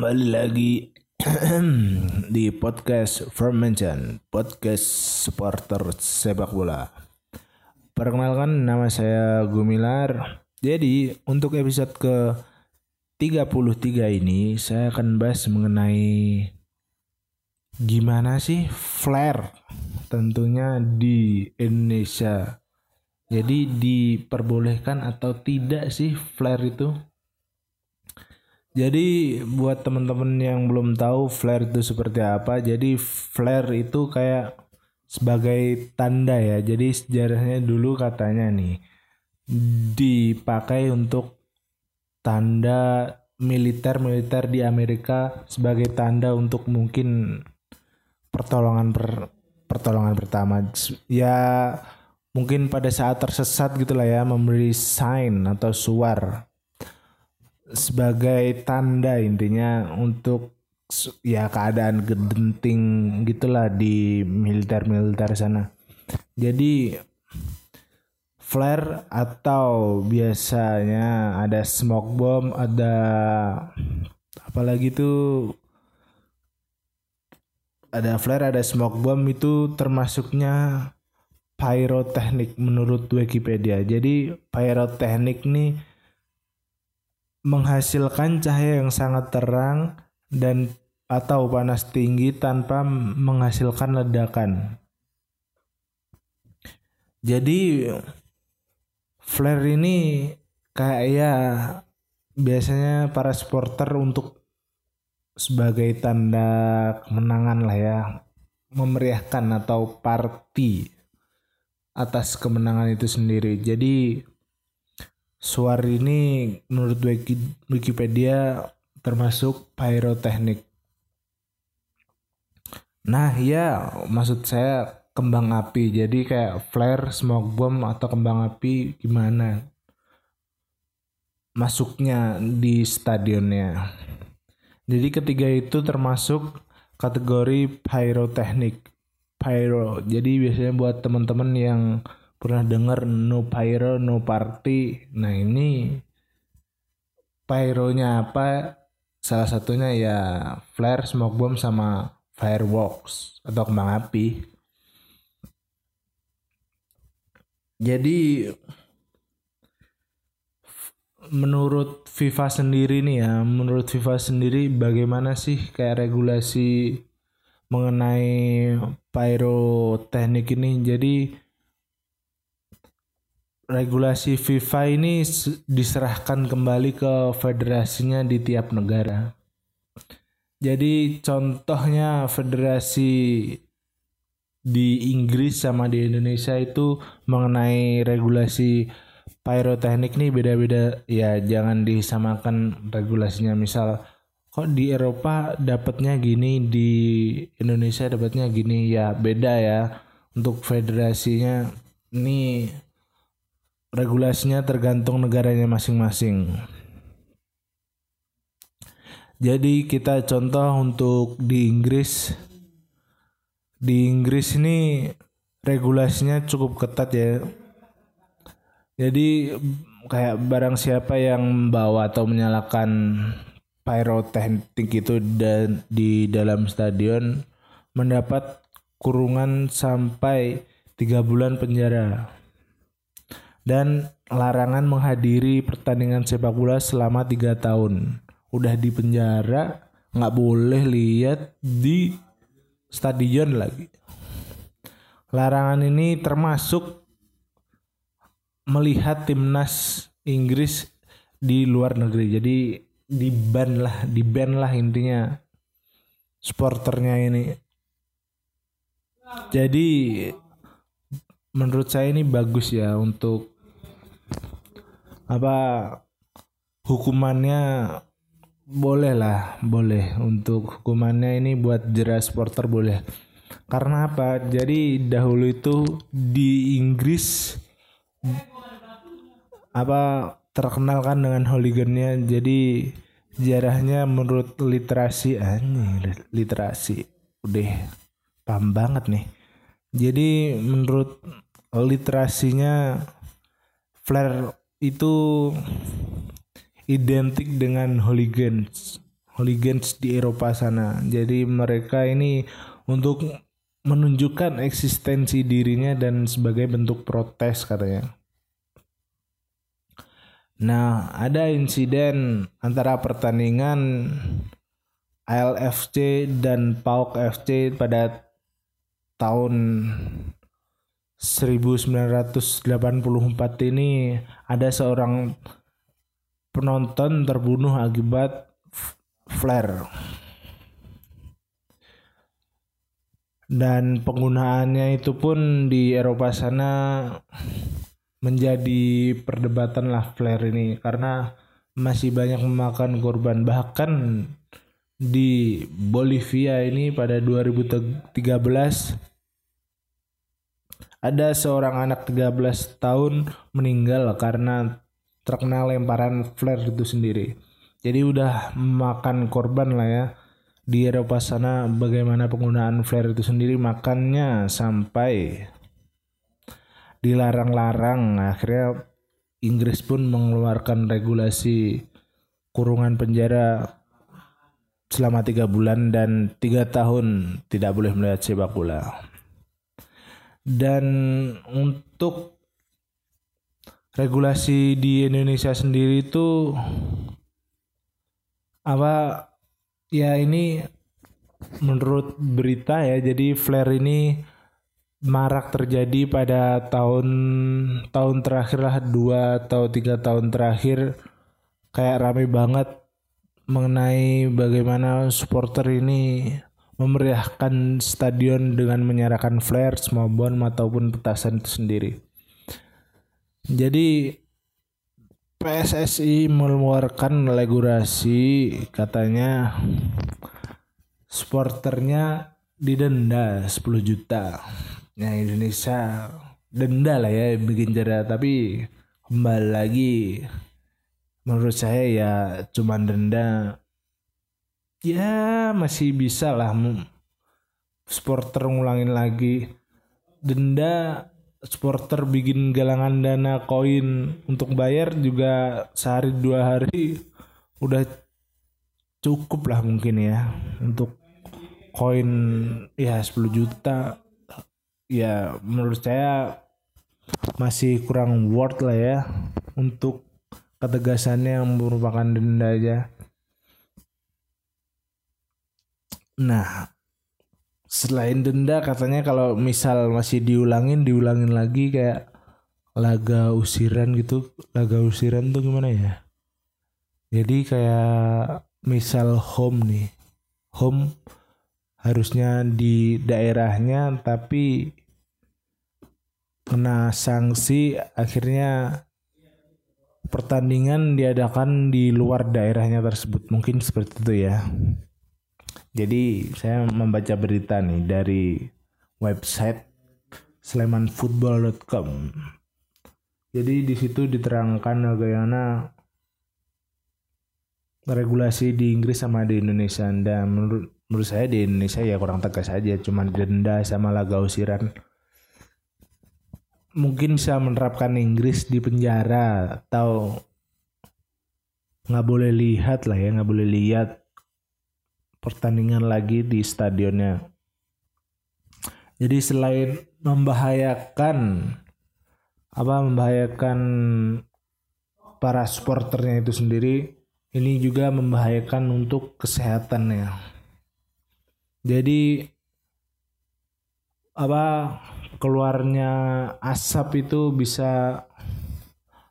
Kembali lagi di podcast Fermentation podcast supporter sepak bola. Perkenalkan nama saya Gumilar. Jadi untuk episode ke 33 ini saya akan bahas mengenai gimana sih flare tentunya di Indonesia. Jadi diperbolehkan atau tidak sih flare itu? Jadi buat teman-teman yang belum tahu flare itu seperti apa, jadi flare itu kayak sebagai tanda ya. Jadi sejarahnya dulu katanya nih dipakai untuk tanda militer-militer di Amerika sebagai tanda untuk mungkin pertolongan per, pertolongan pertama ya mungkin pada saat tersesat gitulah ya memberi sign atau suar sebagai tanda intinya untuk ya keadaan genting gitulah di militer-militer sana. Jadi flare atau biasanya ada smoke bomb, ada apalagi tuh ada flare, ada smoke bomb itu termasuknya pyrotechnik menurut Wikipedia. Jadi pyrotechnik nih menghasilkan cahaya yang sangat terang dan atau panas tinggi tanpa menghasilkan ledakan. Jadi flare ini kayak ya biasanya para supporter untuk sebagai tanda kemenangan lah ya memeriahkan atau party atas kemenangan itu sendiri. Jadi Suar ini menurut Wikipedia termasuk pyrotechnik. Nah ya maksud saya kembang api jadi kayak flare, smoke bomb atau kembang api gimana masuknya di stadionnya. Jadi ketiga itu termasuk kategori pyrotechnik. Pyro. Jadi biasanya buat teman-teman yang pernah dengar no pyro no party. Nah ini pyronya apa? Salah satunya ya flare smoke bomb sama fireworks atau kembang api. Jadi menurut FIFA sendiri nih ya menurut FIFA sendiri bagaimana sih kayak regulasi mengenai pyroteknik ini? Jadi regulasi FIFA ini diserahkan kembali ke federasinya di tiap negara. Jadi contohnya federasi di Inggris sama di Indonesia itu mengenai regulasi pyroteknik nih beda-beda. Ya jangan disamakan regulasinya. Misal kok di Eropa dapatnya gini di Indonesia dapatnya gini. Ya beda ya. Untuk federasinya ini regulasinya tergantung negaranya masing-masing. Jadi kita contoh untuk di Inggris di Inggris ini regulasinya cukup ketat ya. Jadi kayak barang siapa yang membawa atau menyalakan pyrotechnik itu dan di dalam stadion mendapat kurungan sampai tiga bulan penjara dan larangan menghadiri pertandingan sepak bola selama tiga tahun. Udah di penjara, nggak boleh lihat di stadion lagi. Larangan ini termasuk melihat timnas Inggris di luar negeri. Jadi di ban lah, di ban lah intinya sporternya ini. Jadi menurut saya ini bagus ya untuk apa hukumannya boleh lah boleh. Untuk hukumannya ini buat jelas supporter boleh. Karena apa? Jadi dahulu itu di Inggris apa terkenal kan dengan hooligannya. Jadi jarahnya menurut literasi anjing literasi. Udah paham banget nih jadi menurut literasinya flare itu identik dengan hooligans hooligans di Eropa sana. Jadi mereka ini untuk menunjukkan eksistensi dirinya dan sebagai bentuk protes katanya. Nah, ada insiden antara pertandingan ALFC dan PAOK FC pada tahun 1984 ini ada seorang penonton terbunuh akibat flare. Dan penggunaannya itu pun di Eropa sana menjadi perdebatan lah flare ini karena masih banyak memakan korban bahkan di Bolivia ini pada 2013 ada seorang anak 13 tahun meninggal karena terkena lemparan flare itu sendiri. Jadi udah memakan korban lah ya. Di Eropa sana bagaimana penggunaan flare itu sendiri makannya sampai dilarang-larang akhirnya Inggris pun mengeluarkan regulasi kurungan penjara selama tiga bulan dan tiga tahun tidak boleh melihat sepak bola dan untuk regulasi di Indonesia sendiri itu apa ya ini menurut berita ya jadi flare ini marak terjadi pada tahun tahun terakhir lah dua atau tiga tahun terakhir kayak rame banget mengenai bagaimana supporter ini memeriahkan stadion dengan menyalakan flare, bomb ataupun petasan itu sendiri. Jadi PSSI mengeluarkan regulasi katanya supporternya didenda 10 juta Nah Indonesia denda lah ya bikin jera tapi kembali lagi menurut saya ya cuman denda ya masih bisa lah supporter ngulangin lagi. Denda supporter bikin galangan dana koin untuk bayar juga sehari dua hari udah cukup lah mungkin ya. Untuk koin ya 10 juta. Ya menurut saya masih kurang worth lah ya. Untuk ketegasannya yang merupakan denda aja. Nah, selain denda katanya kalau misal masih diulangin diulangin lagi kayak laga usiran gitu. Laga usiran tuh gimana ya? Jadi kayak misal home nih. Home harusnya di daerahnya tapi kena sanksi akhirnya pertandingan diadakan di luar daerahnya tersebut mungkin seperti itu ya jadi saya membaca berita nih dari website slemanfootball.com jadi di situ diterangkan bagaimana regulasi di Inggris sama di Indonesia. Dan menurut menurut saya di Indonesia ya kurang tegas aja cuma denda sama laga usiran. Mungkin bisa menerapkan Inggris di penjara atau nggak boleh lihat lah ya nggak boleh lihat pertandingan lagi di stadionnya. Jadi selain membahayakan apa membahayakan para supporternya itu sendiri ini juga membahayakan untuk kesehatannya. Jadi apa keluarnya asap itu bisa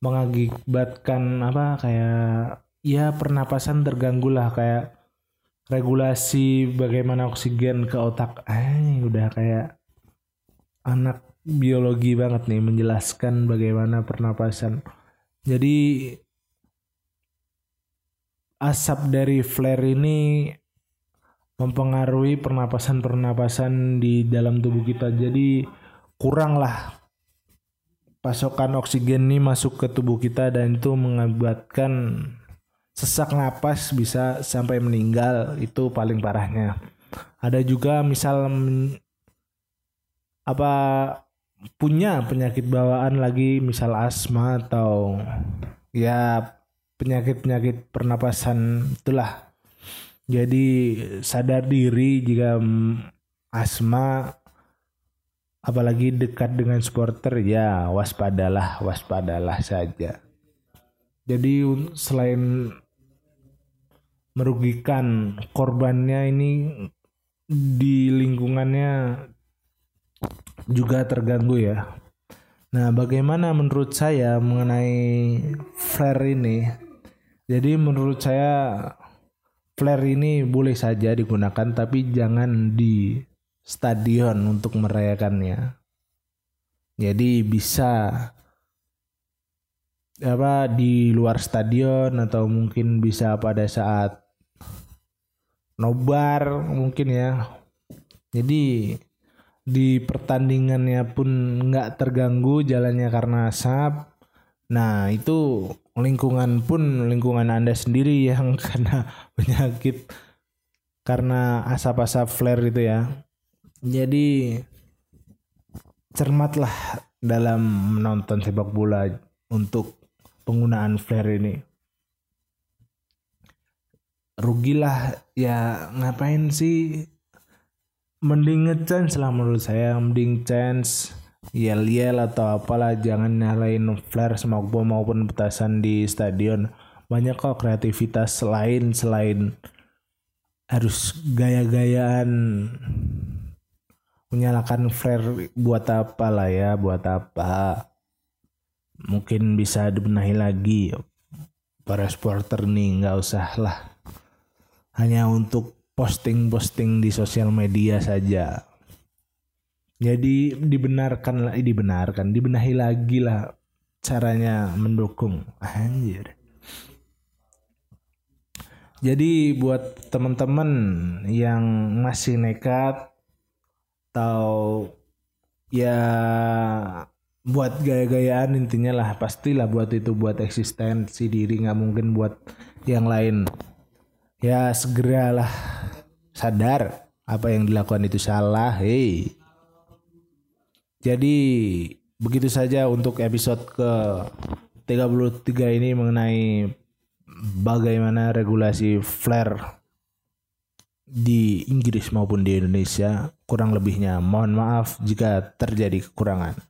mengakibatkan apa kayak ya pernapasan terganggu lah kayak regulasi bagaimana oksigen ke otak. Eh udah kayak anak biologi banget nih menjelaskan bagaimana pernapasan. Jadi asap dari flare ini mempengaruhi pernapasan-pernapasan di dalam tubuh kita. Jadi kurang lah pasokan oksigen ini masuk ke tubuh kita dan itu mengakibatkan sesak napas bisa sampai meninggal itu paling parahnya ada juga misal apa punya penyakit bawaan lagi misal asma atau ya penyakit-penyakit pernapasan itulah. Jadi sadar diri jika asma apalagi dekat dengan supporter ya waspadalah waspadalah saja. Jadi selain merugikan korbannya ini di lingkungannya juga terganggu ya. Nah, bagaimana menurut saya mengenai flare ini? Jadi menurut saya flare ini boleh saja digunakan tapi jangan di stadion untuk merayakannya. Jadi bisa apa di luar stadion atau mungkin bisa pada saat nobar mungkin ya. Jadi di pertandingannya pun nggak terganggu jalannya karena asap. Nah itu lingkungan pun lingkungan anda sendiri yang kena penyakit karena asap-asap flare itu ya. Jadi cermatlah dalam menonton sepak bola untuk penggunaan flare ini. Rugilah ya ngapain sih? Mending ngechance lah menurut saya, mending chance yel-yel atau apalah jangan nyalain flare smoke maupun petasan di stadion. Banyak kok kreativitas lain selain harus gaya-gayaan menyalakan flare buat apa lah ya buat apa mungkin bisa dibenahi lagi. Para supporter nih nggak usah lah. Hanya untuk posting-posting di sosial media saja. Jadi dibenarkan lah dibenarkan dibenahi lagi lah caranya mendukung. Anjir. Jadi buat teman-teman yang masih nekat atau ya buat gaya-gayaan intinya lah pastilah buat itu buat eksistensi diri nggak mungkin buat yang lain ya segeralah sadar apa yang dilakukan itu salah hei jadi begitu saja untuk episode ke 33 ini mengenai bagaimana regulasi flare di Inggris maupun di Indonesia. Kurang lebihnya mohon maaf jika terjadi kekurangan.